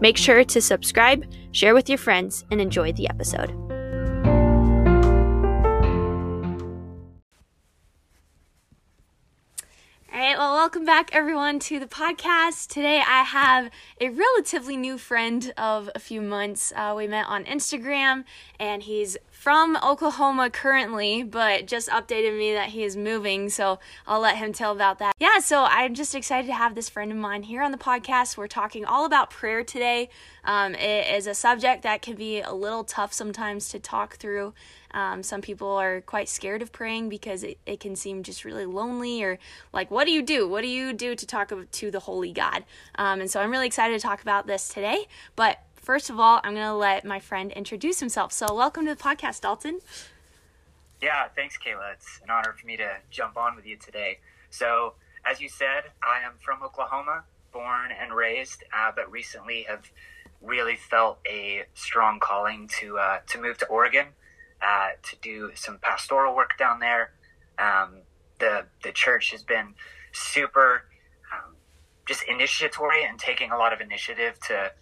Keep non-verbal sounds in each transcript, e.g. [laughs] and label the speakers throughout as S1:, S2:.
S1: Make sure to subscribe, share with your friends, and enjoy the episode. All right, well, welcome back everyone to the podcast. Today I have a relatively new friend of a few months. Uh, we met on Instagram, and he's from Oklahoma currently, but just updated me that he is moving, so I'll let him tell about that. Yeah, so I'm just excited to have this friend of mine here on the podcast. We're talking all about prayer today. Um, it is a subject that can be a little tough sometimes to talk through. Um, some people are quite scared of praying because it, it can seem just really lonely or like, what do you do? What do you do to talk to the holy God? Um, and so I'm really excited to talk about this today. But First of all, I'm going to let my friend introduce himself. So, welcome to the podcast, Dalton.
S2: Yeah, thanks, Kaila. It's an honor for me to jump on with you today. So, as you said, I am from Oklahoma, born and raised, uh, but recently have really felt a strong calling to uh, to move to Oregon uh, to do some pastoral work down there. Um, the the church has been super um, just initiatory and taking a lot of initiative to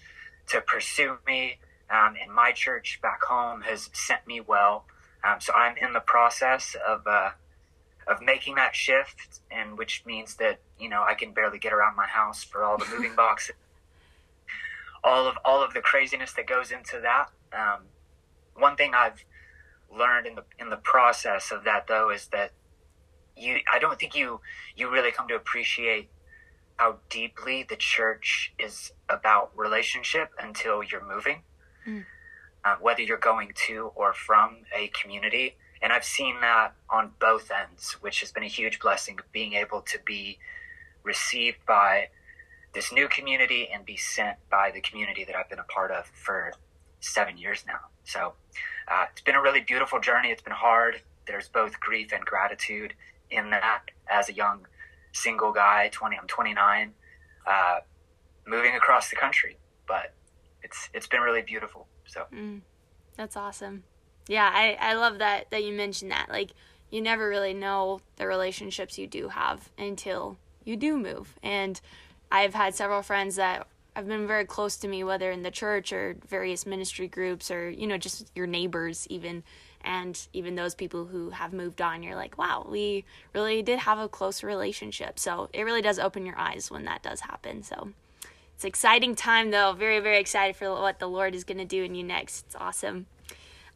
S2: to pursue me. Um, and my church back home has sent me well. Um, so I'm in the process of uh, of making that shift, and which means that you know I can barely get around my house for all the moving [laughs] boxes, all of all of the craziness that goes into that. Um, one thing I've learned in the in the process of that though is that you I don't think you you really come to appreciate how deeply the church is about relationship until you're moving, mm. uh, whether you're going to or from a community. And I've seen that on both ends, which has been a huge blessing being able to be received by this new community and be sent by the community that I've been a part of for seven years now. So uh, it's been a really beautiful journey. It's been hard. There's both grief and gratitude in that as a young single guy, 20, I'm 29, uh, moving across the country, but it's, it's been really beautiful. So mm,
S1: that's awesome. Yeah. I, I love that, that you mentioned that. Like you never really know the relationships you do have until you do move. And I've had several friends that have been very close to me, whether in the church or various ministry groups or, you know, just your neighbors even. And even those people who have moved on you're like wow we really did have a close relationship. So it really does open your eyes when that does happen. So it's exciting time though. Very very excited for what the lord is going to do in you next. It's awesome.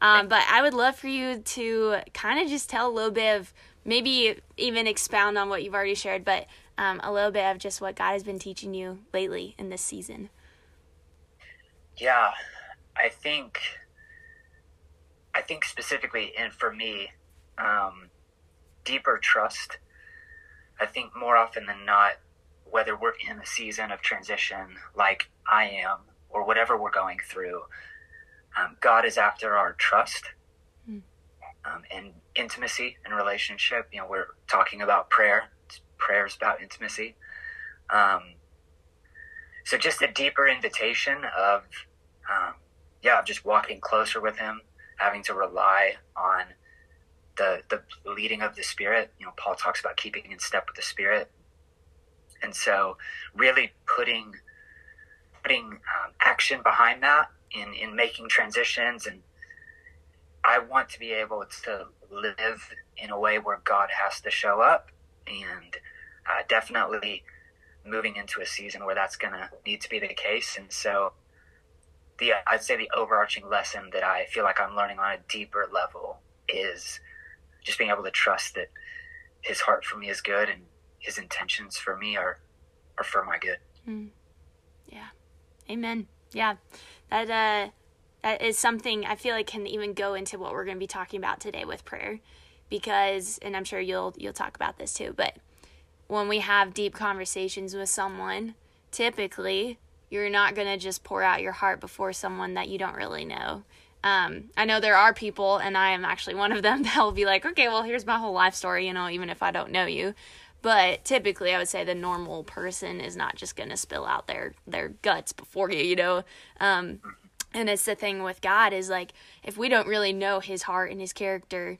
S1: Um, but i would love for you to kind of just tell a little bit of maybe even expound on what you've already shared but um, a little bit of just what god has been teaching you lately in this season
S2: yeah i think I think specifically, and for me, um, deeper trust. I think more often than not, whether we're in a season of transition like I am, or whatever we're going through, um, God is after our trust mm. um, and intimacy and relationship. You know, we're talking about prayer. Prayer is about intimacy. Um, so just a deeper invitation of, um, yeah, of just walking closer with Him, having to rely on the the leading of the spirit. You know paul talks about keeping in step with the spirit. And so really putting putting um, action behind that in in making transitions. And i want to be able to live in a way where god has to show up and uh, definitely moving into a season where that's going to need to be the case and so the I'd say the overarching lesson that I feel like I'm learning on a deeper level is just being able to trust that his heart for me is good and his intentions for me are are for my good. Mm.
S1: Yeah. Amen. Yeah. That uh that is something I feel like can even go into what we're going to be talking about today with prayer because and I'm sure you'll you'll talk about this too, but when we have deep conversations with someone, typically you're not going to just pour out your heart before someone that you don't really know. um, I know there are people, and I am actually one of them, [laughs] that will be like, okay, well, here's my whole life story, you know, even if I don't know you. But typically, I would say the normal person is not just going to spill out their their guts before you, you know. Um, and it's the thing with God is like if we don't really know His heart and His character,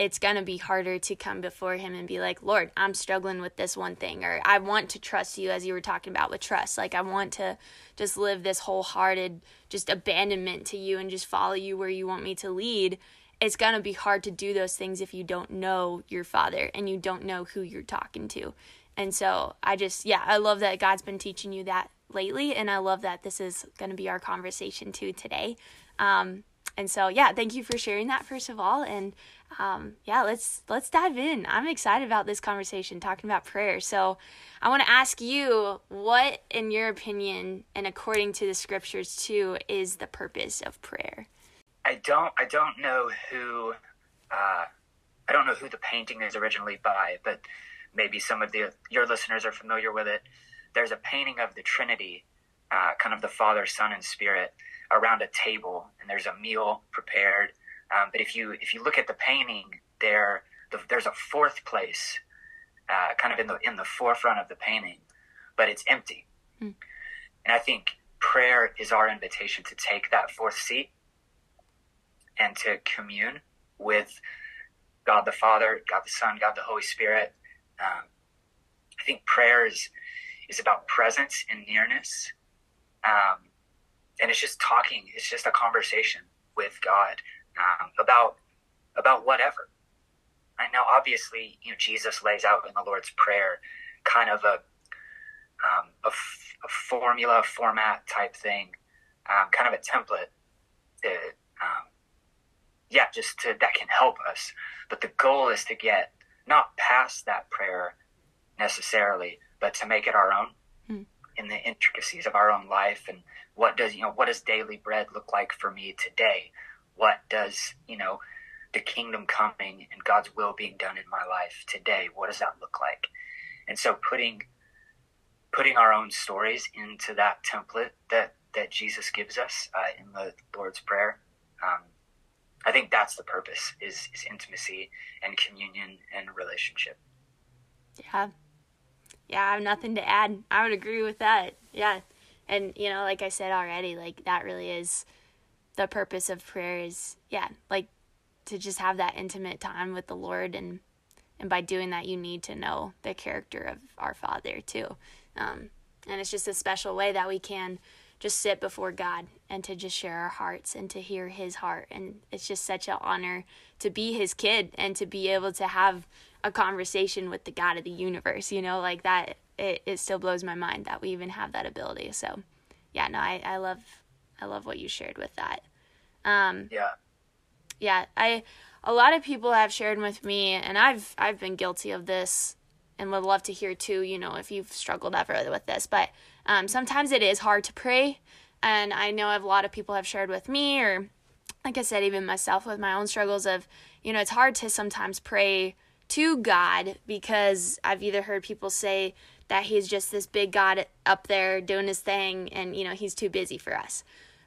S1: it's going to be harder to come before him and be like, Lord, I'm struggling with this one thing, or I want to trust you, as you were talking about with trust. Like, I want to just live this wholehearted, just abandonment to you and just follow you where you want me to lead. It's going to be hard to do those things if you don't know your father and you don't know who you're talking to. And so I just, yeah, I love that God's been teaching you that lately. And I love that this is going to be our conversation too today. Um, and so, yeah, thank you for sharing that, first of all. And um, yeah, let's let's dive in. I'm excited about this conversation talking about prayer. So, I want to ask you, what, in your opinion, and according to the scriptures too, is the purpose of prayer?
S2: I don't I don't know who uh, I don't know who the painting is originally by, but maybe some of the your listeners are familiar with it. There's a painting of the Trinity, uh, kind of the Father, Son, and Spirit around a table, and there's a meal prepared um, but if you if you look at the painting, there the, there's a fourth place, uh, kind of in the in the forefront of the painting, but it's empty. Mm. And I think prayer is our invitation to take that fourth seat and to commune with God the Father, God the Son, God the Holy Spirit. Um, I think prayer is is about presence and nearness, um, and it's just talking. It's just a conversation with God um, about about whatever. And now, obviously, you know, Jesus lays out in the Lord's Prayer kind of a um, a, f- a formula, format type thing, um, kind of a template that, um, yeah, just to, that can help us. But the goal is to get not past that prayer necessarily, but to make it our own hmm. in the intricacies of our own life and what does you know what does daily bread look like for me today what does you know the kingdom coming and God's will being done in my life today? What does that look like? And so putting putting our own stories into that template that that Jesus gives us uh, in the Lord's Prayer. Um, I think that's the purpose is, is intimacy and communion and relationship.
S1: Yeah. Yeah, I have nothing to add. I would agree with that. Yeah. And you know, like I said already, like that really is the purpose of prayer is yeah like to just have that intimate time with the lord and and by doing that you need to know the character of our father too. Um, and it's just a special way that we can just sit before god and to just share our hearts and to hear his heart. And it's just such an honor to be his kid and to be able to have a conversation with the god of the universe you know like that it, it still blows my mind that we even have that ability. So yeah no i, I love i love what you shared with that
S2: um, yeah.
S1: Yeah, I a lot of people have shared with me, and I've I've been guilty of this, and would love to hear too. You know, if you've struggled ever with this, but um, sometimes it is hard to pray, and I know a lot of people have shared with me, or like I said, even myself with my own struggles of, you know, it's hard to sometimes pray to God because I've either heard people say that he's just this big God up there doing his thing, and you know he's too busy for us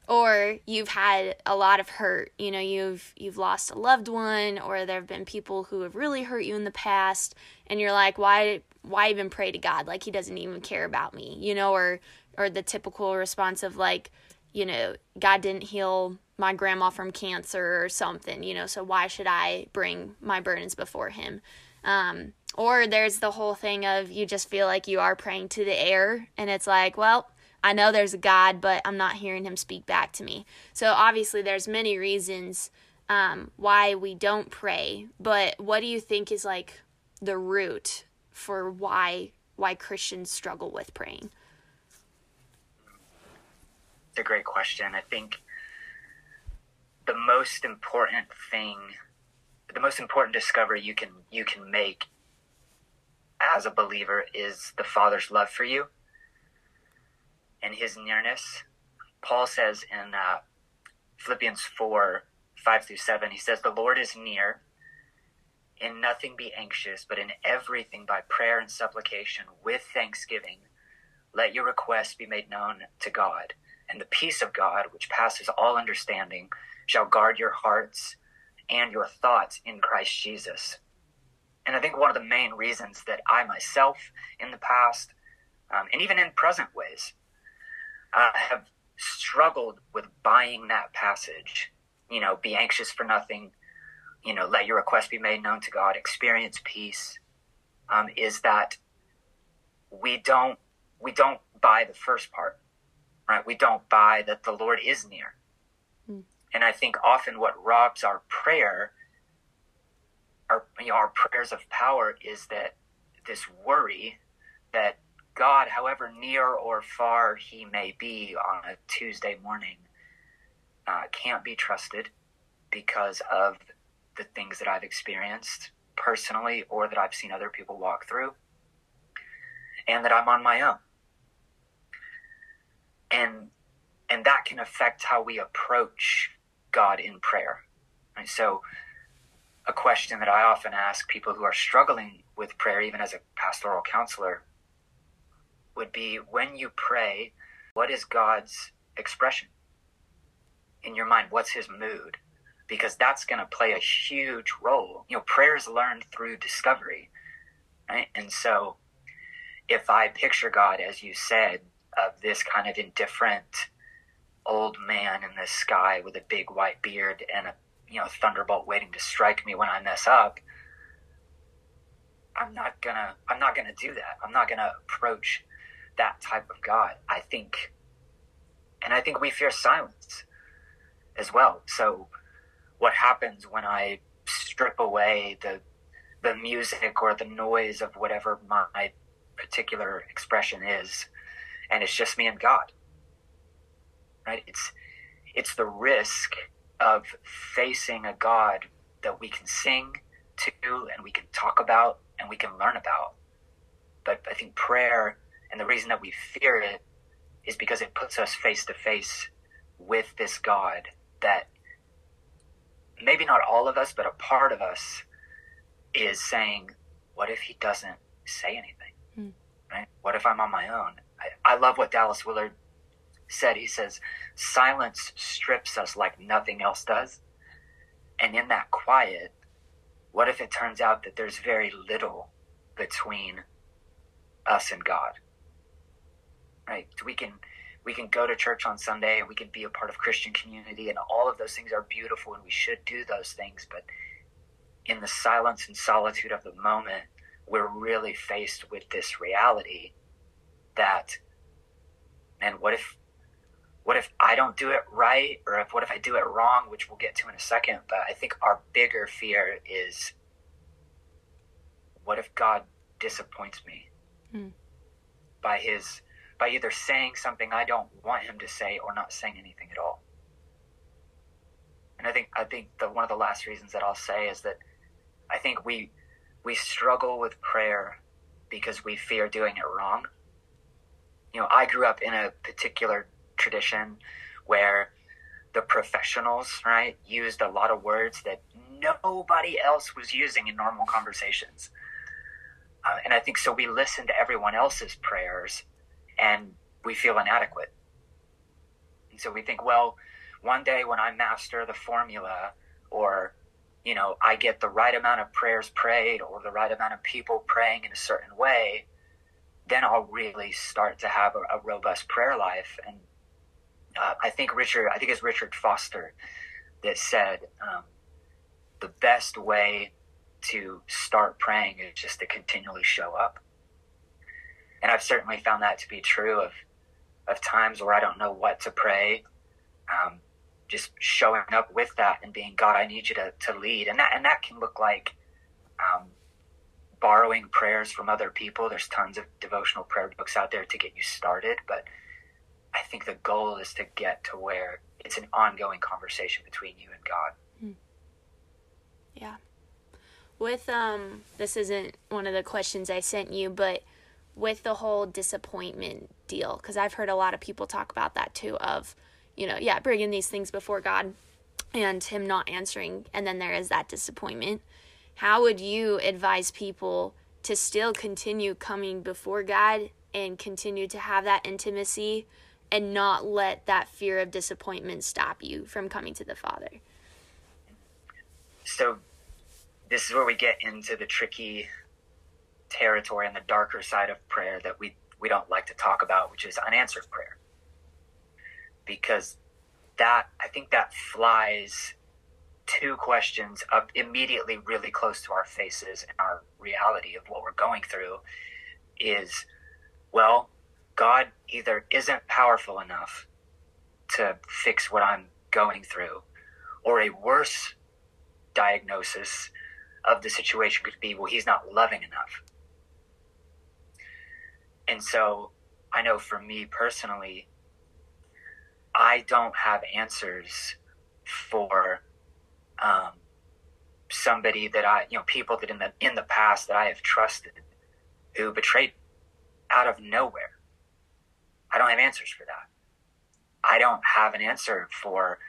S1: or you've had a lot of hurt you know you've you've lost a loved one or there have been people who have really hurt you in the past and you're like why why even pray to god? Like he doesn't even care about me you know or or the typical response of like you know god didn't heal my grandma from cancer or something you know so why should i bring my burdens before him? Um or there's the whole thing of you just feel like you are praying to the air and it's like well I know there's a God, but I'm not hearing him speak back to me. So obviously, there's many reasons um, why we don't pray. But what do you think is like the root for why why Christians struggle with praying?
S2: It's a great question. I think the most important thing, the most important discovery you can you can make as a believer is the Father's love for you and his nearness. Paul says in uh, Philippians 4 5 through 7, he says, The Lord is near. In nothing be anxious, but in everything by prayer and supplication with thanksgiving. let your requests be made known to God, and the peace of God, which passes all understanding, shall guard your hearts and your thoughts in Christ Jesus. And I think one of the main reasons that I myself in the past, um, and even in present ways, uh, have struggled with buying that passage. You know, be anxious for nothing. You know, let your request be made known to God. Experience peace. Um, is that we don't we don't buy the first part, right? We don't buy that the Lord is near. Mm. And I think often what robs our prayer, our you know, our prayers of power, is that this worry that God, however near or far he may be on a Tuesday morning, uh, can't be trusted because of the things that I've experienced personally or that I've seen other people walk through, and that I'm on my own. And and that can affect how we approach God in prayer. And so a question that I often ask people who are struggling with prayer, even as a pastoral counselor, would be when you pray, what is God's expression in your mind? What's his mood? Because that's going to play a huge role. You know, prayer is learned through discovery, right? And so if I picture God, as you said, of this kind of indifferent old man in the sky with a big white beard and a you know thunderbolt waiting to strike me when I mess up, I'm not gonna I'm not gonna do that. I'm not gonna approach that type of God. I think, and I think we fear silence as well. So, what happens when I strip away the the music or the noise of whatever my particular expression is, and it's just me and God? Right? It's it's the risk of facing a God that we can sing to and we can talk about and we can learn about. But I think prayer and the reason that we fear it is because it puts us face to face with this God that maybe not all of us, but a part of us is saying, what if he doesn't say anything? Hmm. Right? What if I'm on my own? I, I love what Dallas Willard said. He says, silence strips us like nothing else does. And in that quiet, what if it turns out that there's very little between us and God? Right? We can we can go to church on Sunday and we can be a part of Christian community and all of those things are beautiful and we should do those things, but in the silence and solitude of the moment, we're really faced with this reality that man, what if what if I don't do it right or if what if I do it wrong, which we'll get to in a second, but I think our bigger fear is what if God disappoints me mm. by his by either saying something I don't want him to say or not saying anything at all. And I think I think the one of the last reasons that I'll say is that I think we we struggle with prayer because we fear doing it wrong. You know, I grew up in a particular tradition where the professionals, right, used a lot of words that nobody else was using in normal conversations. Uh, and I think so we listen to everyone else's prayers and we feel inadequate. And so we think, well, one day when I master the formula or you know, I get the right amount of prayers prayed or the right amount of people praying in a certain way, then I'll really start to have a, a robust prayer life. And uh, I think Richard, I think it's Richard Foster that said um, the best way to start praying is just to continually show up and I've certainly found that to be true of of times where I don't know what to pray. Um, just showing up with that and being God, I need you to, to lead, and that and that can look like um, borrowing prayers from other people. There's tons of devotional prayer books out there to get you started, but I think the goal is to get to where it's an ongoing conversation between you and God. Hmm.
S1: Yeah. With um, this isn't one of the questions I sent you, but with the whole disappointment deal because I've heard a lot of people talk about that too of you know yeah bringing these things before God and him not answering and then there is that disappointment how would you advise people to still continue coming before God and continue to have that intimacy and not let that fear of disappointment stop you from coming to the Father.
S2: So, this is where we get into the tricky territory on the darker side of prayer that we, we don't like to talk about, which is unanswered prayer. Because that, I think that flies two questions up immediately really close to our faces and our reality of what we're going through is well god either isn't powerful enough to fix what i'm going through or a worse diagnosis of the situation could be well he's not loving enough and so i know for me personally i don't have answers for um, somebody that I, you know, people that in the in the past that I have trusted who betrayed out of nowhere. I don't have answers for that. I don't have an answer for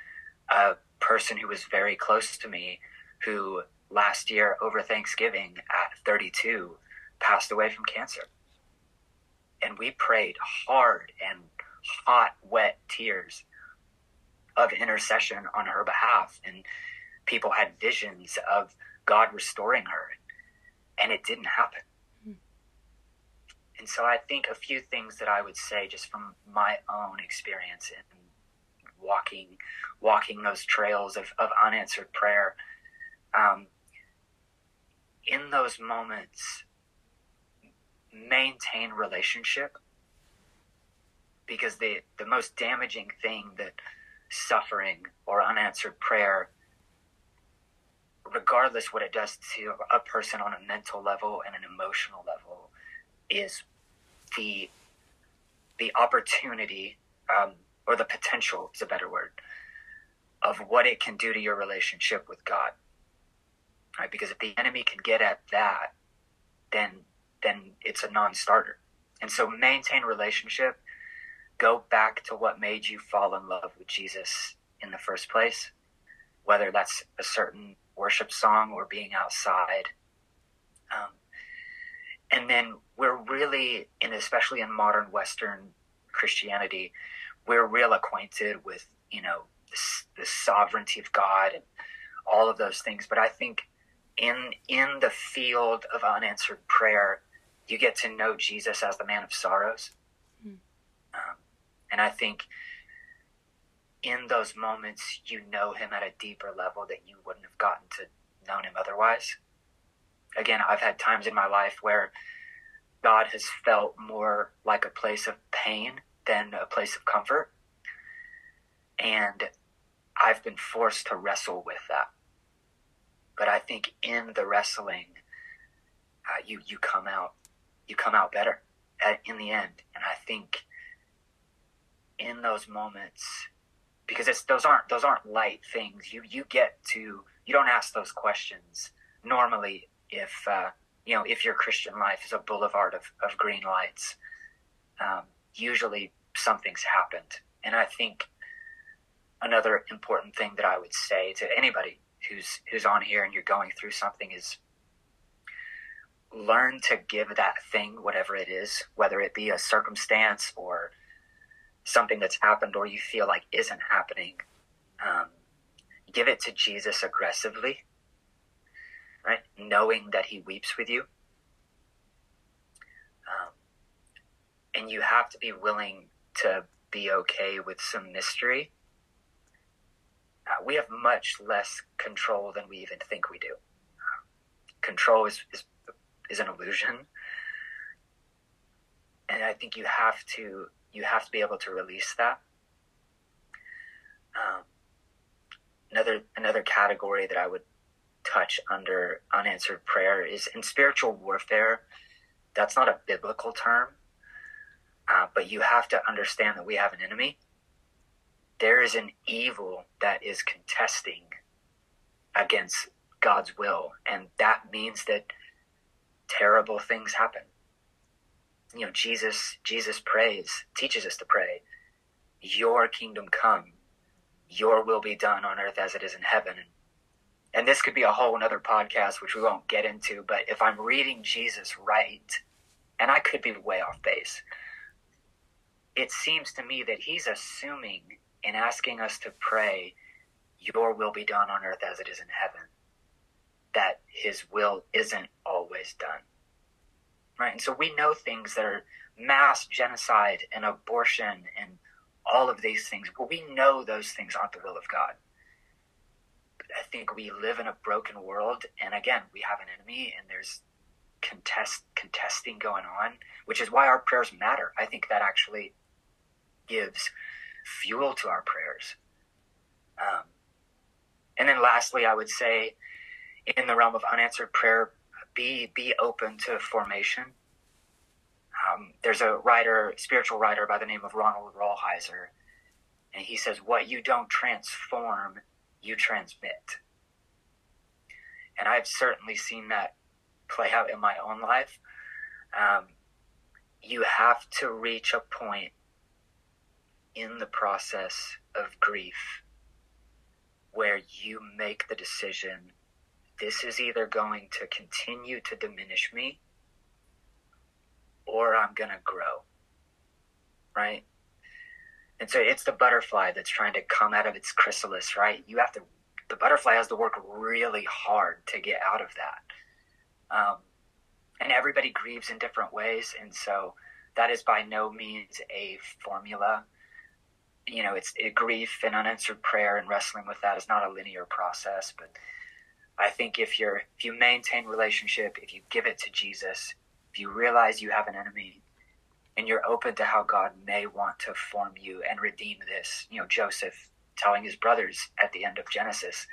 S2: a person who was very close to me who last year over Thanksgiving at 32 passed away from cancer. And we prayed hard and hot, wet tears of intercession on her behalf. And people had visions of God restoring her, and it didn't happen. Mm. And so I think a few things that I would say just from my own experience in walking walking those trails of, of unanswered prayer. Um, in those moments, maintain relationship because the, the most damaging thing that suffering or unanswered prayer regardless what it does to a person on a mental level and an emotional level, is the the opportunity um, or the potential is a better word of what it can do to your relationship with God. Right? Because if the enemy can get at that, then then it's a non-starter. And so maintain relationship. Go back to what made you fall in love with Jesus in the first place, whether that's a certain worship song or being outside. Um, and then we're really, and especially in modern Western Christianity, we're real acquainted with, you know, the, the sovereignty of God and all of those things. But I think in in the field of unanswered prayer, you get to know Jesus as the man of sorrows. Mm. Um, and I think in those moments you know him at a deeper level that you wouldn't have gotten to know him otherwise. Again, I've had times in my life where God has felt more like a place of pain than a place of comfort. And I've been forced to wrestle with that. But I think in the wrestling, uh, you you come out you come out better at, in the end. And I think in those moments, because it's those aren't those aren't light things. You you get to you don't ask those questions normally if uh, you know if your Christian life is a boulevard of, of green lights. Um, usually something's happened, and I think another important thing that I would say to anybody who's who's on here and you're going through something is learn to give that thing whatever it is, whether it be a circumstance or something that's happened or you feel like isn't happening, um, give it to Jesus aggressively, right? Knowing that He weeps with you. Um, and you have to be willing to be okay with some mystery. Uh, we have much less control than we even think we do. control is, is is an illusion, and I think you have to you have to be able to release that. Um, another another category that I would touch under unanswered prayer is in spiritual warfare. That's not a biblical term, uh, but you have to understand that we have an enemy. There is an evil that is contesting against God's will, and that means that terrible things happen you know jesus jesus prays teaches us to pray your kingdom come your will be done on earth as it is in heaven and this could be a whole another podcast which we won't get into but if i'm reading jesus right and I could be way off base. It seems to me that he's assuming in asking us to pray, Your will be done on earth as it is in heaven, that his will isn't always done. Right? And so we know things that are mass genocide and abortion and all of these things, but we know those things aren't the will of God. But I think we live in a broken world, and again, we have an enemy, and there's contest contesting going on, which is why our prayers matter. I think that actually gives fuel to our prayers. Um, and then, lastly, I would say, in the realm of unanswered prayer, be be open to formation. Um, there's a writer, spiritual writer by the name of Ronald Rolheiser, and he says, "What you don't transform." you transmit. And I've certainly seen that play out in my own life. Um, you have to reach a point in the process of grief where you make the decision this is either going to continue to diminish me or I'm going to grow. Right? And so it's the butterfly that's trying to come out of its chrysalis, right? You have to, the butterfly has to work really hard to get out of that. Um, and everybody grieves in different ways. And so that is by no means a formula. You know, it's it, grief and unanswered prayer and wrestling with that is not a linear process. But I think if you're, if you maintain relationship, if you give it to Jesus, if you realize you have an enemy, and you're open to how God may want to form you and redeem this. You know, Joseph telling his brothers at the end of Genesis,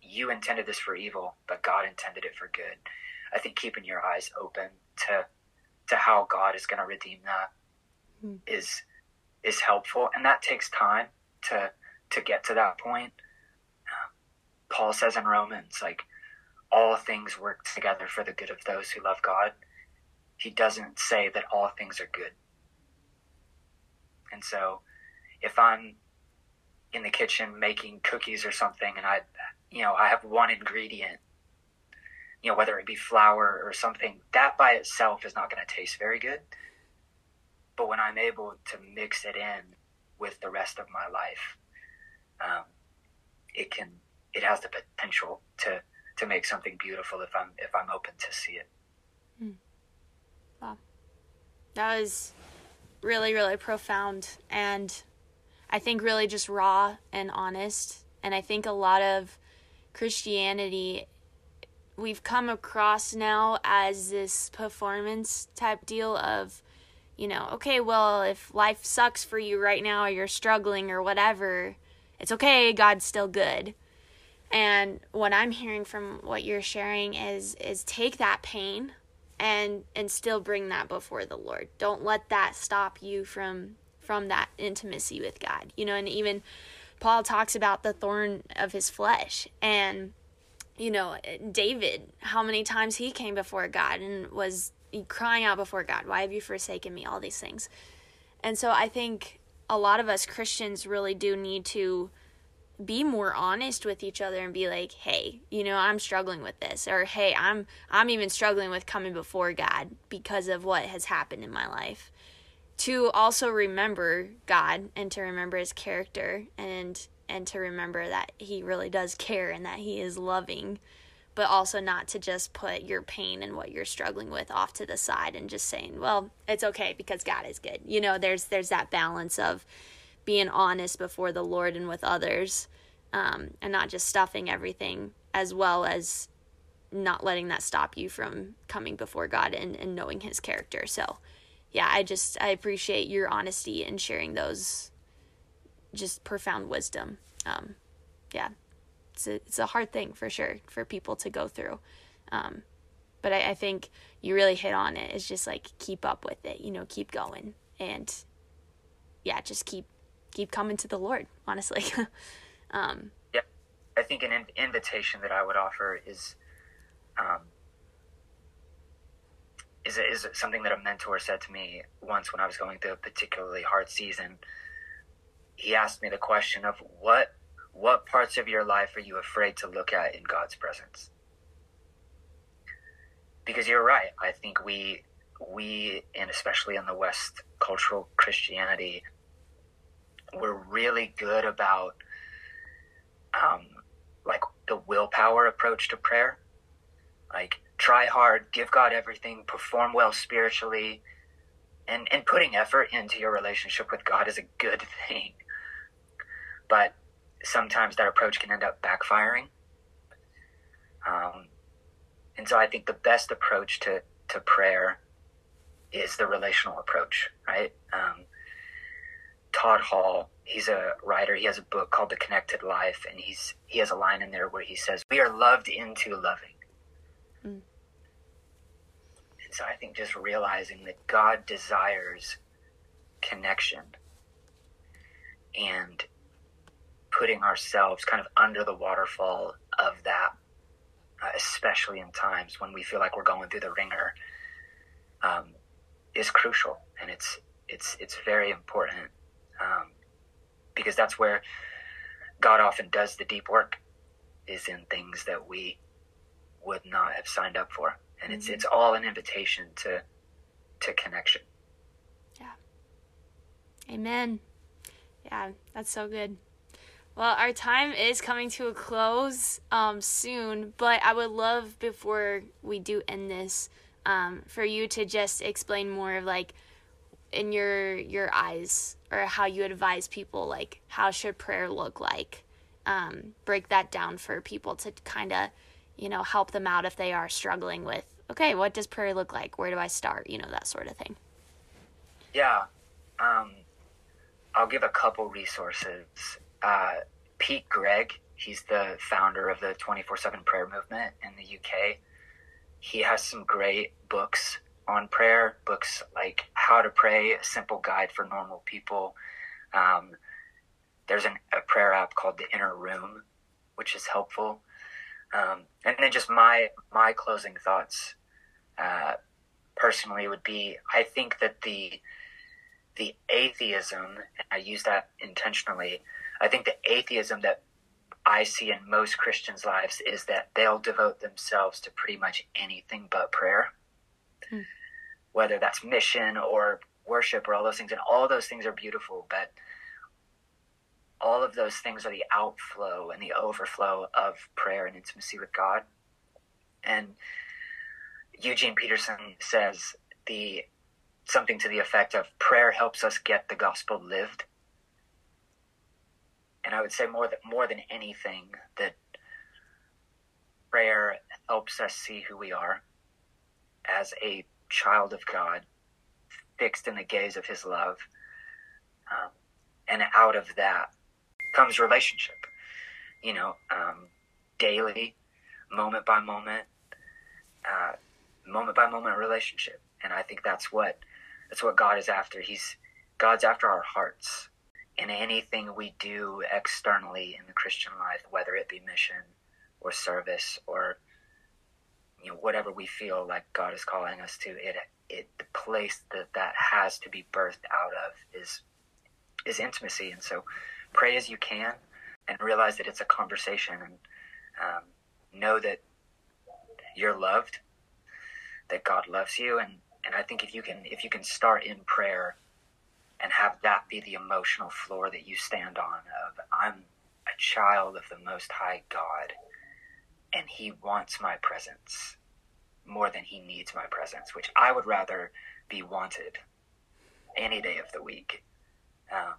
S2: you intended this for evil, but God intended it for good. I think keeping your eyes open to to how God is going to redeem that mm. is is helpful, and that takes time to to get to that point. Paul says in Romans, like all things work together for the good of those who love God he doesn't say that all things are good. And so if I'm in the kitchen making cookies or something and I you know, I have one ingredient, you know, whether it be flour or something, that by itself is not going to taste very good. But when I'm able to mix it in with the rest of my life, um, it can it has the potential to to make something beautiful if I'm if I'm open to see it. Mm.
S1: Wow. That was really, really profound. And I think really just raw and honest. And I think a lot of Christianity we've come across now as this performance type deal of, you know, okay, well, if life sucks for you right now or you're struggling or whatever, it's okay, God's still good. And what I'm hearing from what you're sharing is is take that pain and and still bring that before the Lord. Don't let that stop you from from that intimacy with God. You know, and even Paul talks about the thorn of his flesh and you know, David, how many times he came before God and was crying out before God, why have you forsaken me? All these things. And so I think a lot of us Christians really do need to be more honest with each other and be like, "Hey, you know, I'm struggling with this," or "Hey, I'm I'm even struggling with coming before God because of what has happened in my life." To also remember God and to remember his character and and to remember that he really does care and that he is loving, but also not to just put your pain and what you're struggling with off to the side and just saying, "Well, it's okay because God is good." You know, there's there's that balance of being honest before the Lord and with others, um, and not just stuffing everything, as well as not letting that stop you from coming before God and, and knowing His character. So, yeah, I just I appreciate your honesty and sharing those just profound wisdom. Um, yeah, it's a, it's a hard thing for sure for people to go through. Um, but I, I think you really hit on it. It's just like keep up with it, you know, keep going, and yeah, just keep keep coming to the Lord, honestly. [laughs]
S2: um, yeah, I think an in- invitation that I would offer is, um, is is something that a mentor said to me once when I was going through a particularly hard season. He asked me the question of what what parts of your life are you afraid to look at in God's presence? Because you're right. I think we we, and especially in the West, cultural Christianity, we're really good about um, like the willpower approach to prayer. Like try hard, give God everything, perform well spiritually, and and putting effort into your relationship with God is a good [laughs] thing. But sometimes that approach can end up backfiring. Um, and so I think the best approach to, to prayer is the relational approach, right? Um, Todd Hall, he's a writer. He has a book called The Connected Life, and he's he has a line in there where he says, "We are loved into loving." Mm. And so I think just realizing that God desires connection and putting ourselves kind of under the waterfall of that, uh, especially in times when we feel like we're going through the wringer, um, is crucial, and it's it's it's very important um, because that's where God often does the deep work, is in things that we would not have signed up for, and mm-hmm. it's it's all an invitation to to connection.
S1: Yeah. Amen. Yeah, that's so good. Well, our time is coming to a close um, soon, but I would love before we do end this um, for you to just explain more of like in your your eyes or how you advise people like how should prayer look like? Um, break that down for people to kind of you know help them out if they are struggling with okay what does prayer look like? Where do i start? You know that sort of thing.
S2: Yeah um, i'll give a couple resources. Uh, Pete Greig, he's the founder of the 24 7 prayer movement in the UK. He has some great books on prayer, books like How to Pray, a simple guide for normal people. Um, there's an, a prayer app called The Inner Room, which is helpful. Um, and then just my my closing thoughts uh, personally would be I think that the the atheism, and I use that intentionally, I think the atheism that I see in most Christians' lives is that they'll devote themselves to pretty much anything but prayer, hmm. Whether that's mission or worship or all those things. And all those things are beautiful, but all of those things are the outflow and the overflow of prayer and intimacy with God. And Eugene Peterson says the something to the effect of prayer helps us get the gospel lived and I would say more that more than anything that prayer helps us see who we are as a child of God, fixed in the gaze of His love, um, and out of that comes relationship. You know, um, daily, moment by moment, uh, moment by moment relationship, and I think that's what that's what God is after. He's God's after our hearts in anything we do externally in the Christian life, whether it be mission or service or you know whatever we feel like God is calling us to, it it the place that that has to be birthed out of is is intimacy, and so pray as you can and realize that it's a conversation and um, know that you're loved, that God loves you, and and I think if you can if you can start in prayer and have that be the emotional floor that you stand on of I'm a child of the most high God and he wants my presence more than he needs my presence, which I would rather be wanted any day of the week. Um,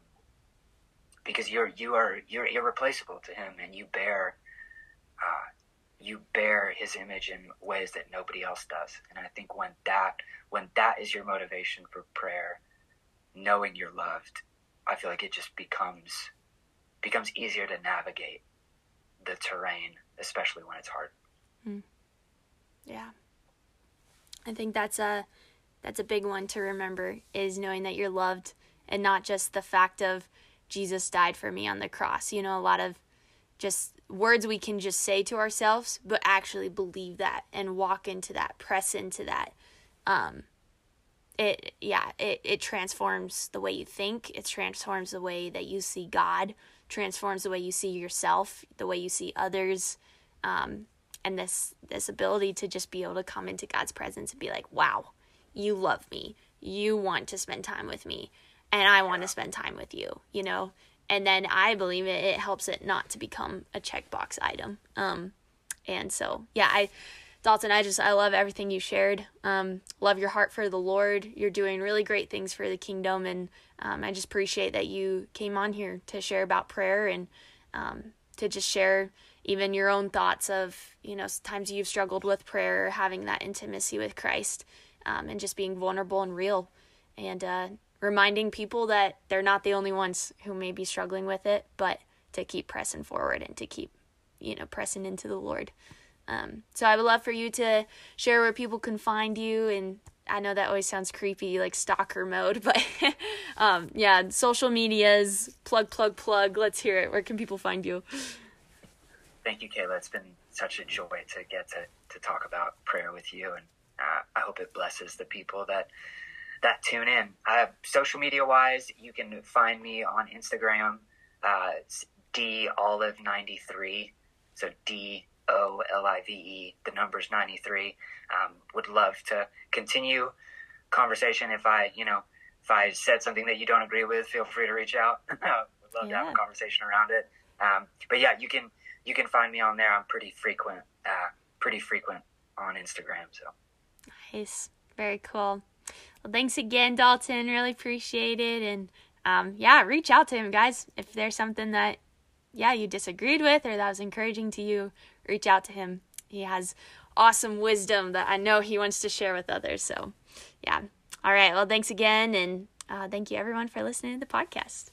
S2: because you're you are you're irreplaceable to him and you bear uh, you bear his image in ways that nobody else does. And I think when that when that is your motivation for prayer, knowing you're loved, I feel like it just becomes becomes easier to navigate the terrain, especially when it's hard. Mm.
S1: Yeah. I think that's a that's a big one to remember is knowing that you're loved and not just the fact of Jesus died for me on the cross. You know, a lot of just words we can just say to ourselves, but actually believe that and walk into that, press into that. Um, it yeah it, it transforms the way you think it transforms the way that you see god transforms the way you see yourself the way you see others um, and this this ability to just be able to come into god's presence and be like wow you love me, you want to spend time with me, and I want to spend time with you, you know? And then I believe it, it helps it not to become a checkbox item. Um, and so, yeah, I, Dalton, I just, I love everything you shared. Um, love your heart for the Lord. You're doing really great things for the kingdom. And um, I just appreciate that you came on here to share about prayer and um, to just share even your own thoughts of, you know, times you've struggled with prayer, having that intimacy with Christ, um, and just being vulnerable and real. And uh, reminding people that they're not the only ones who may be struggling with it, but to keep pressing forward and to keep, you know, pressing into the Lord. Um, so I would love for you to share where people can find you. And I know that always sounds creepy, like stalker mode, [laughs] but um, yeah, social medias, plug, plug, plug. Let's hear it. Where can people find you?
S2: Thank you, Kaila. It's been such a joy to get to, to talk about prayer with you. And uh, I hope it blesses the people that that tune in. Uh, social media wise, you can find me on Instagram. Uh, it's D Olive ninety three. So D O L I V E. The number's ninety three. Um, would love to continue conversation. If I, you know, if I said something that you don't agree with, feel free to reach out. [laughs] would love yeah. to have a conversation around it. Um, but yeah, you can you can find me on there. I'm pretty frequent, uh, pretty frequent on Instagram. So
S1: nice, very cool. Well, thanks again, Dalton. Really appreciate it. And um, yeah, reach out to him, guys. If there's something that, yeah, you disagreed with or that was encouraging to you, reach out to him. He has awesome wisdom that I know he wants to share with others. So, yeah. All right. Well, thanks again. And uh, thank you, everyone, for listening to the podcast.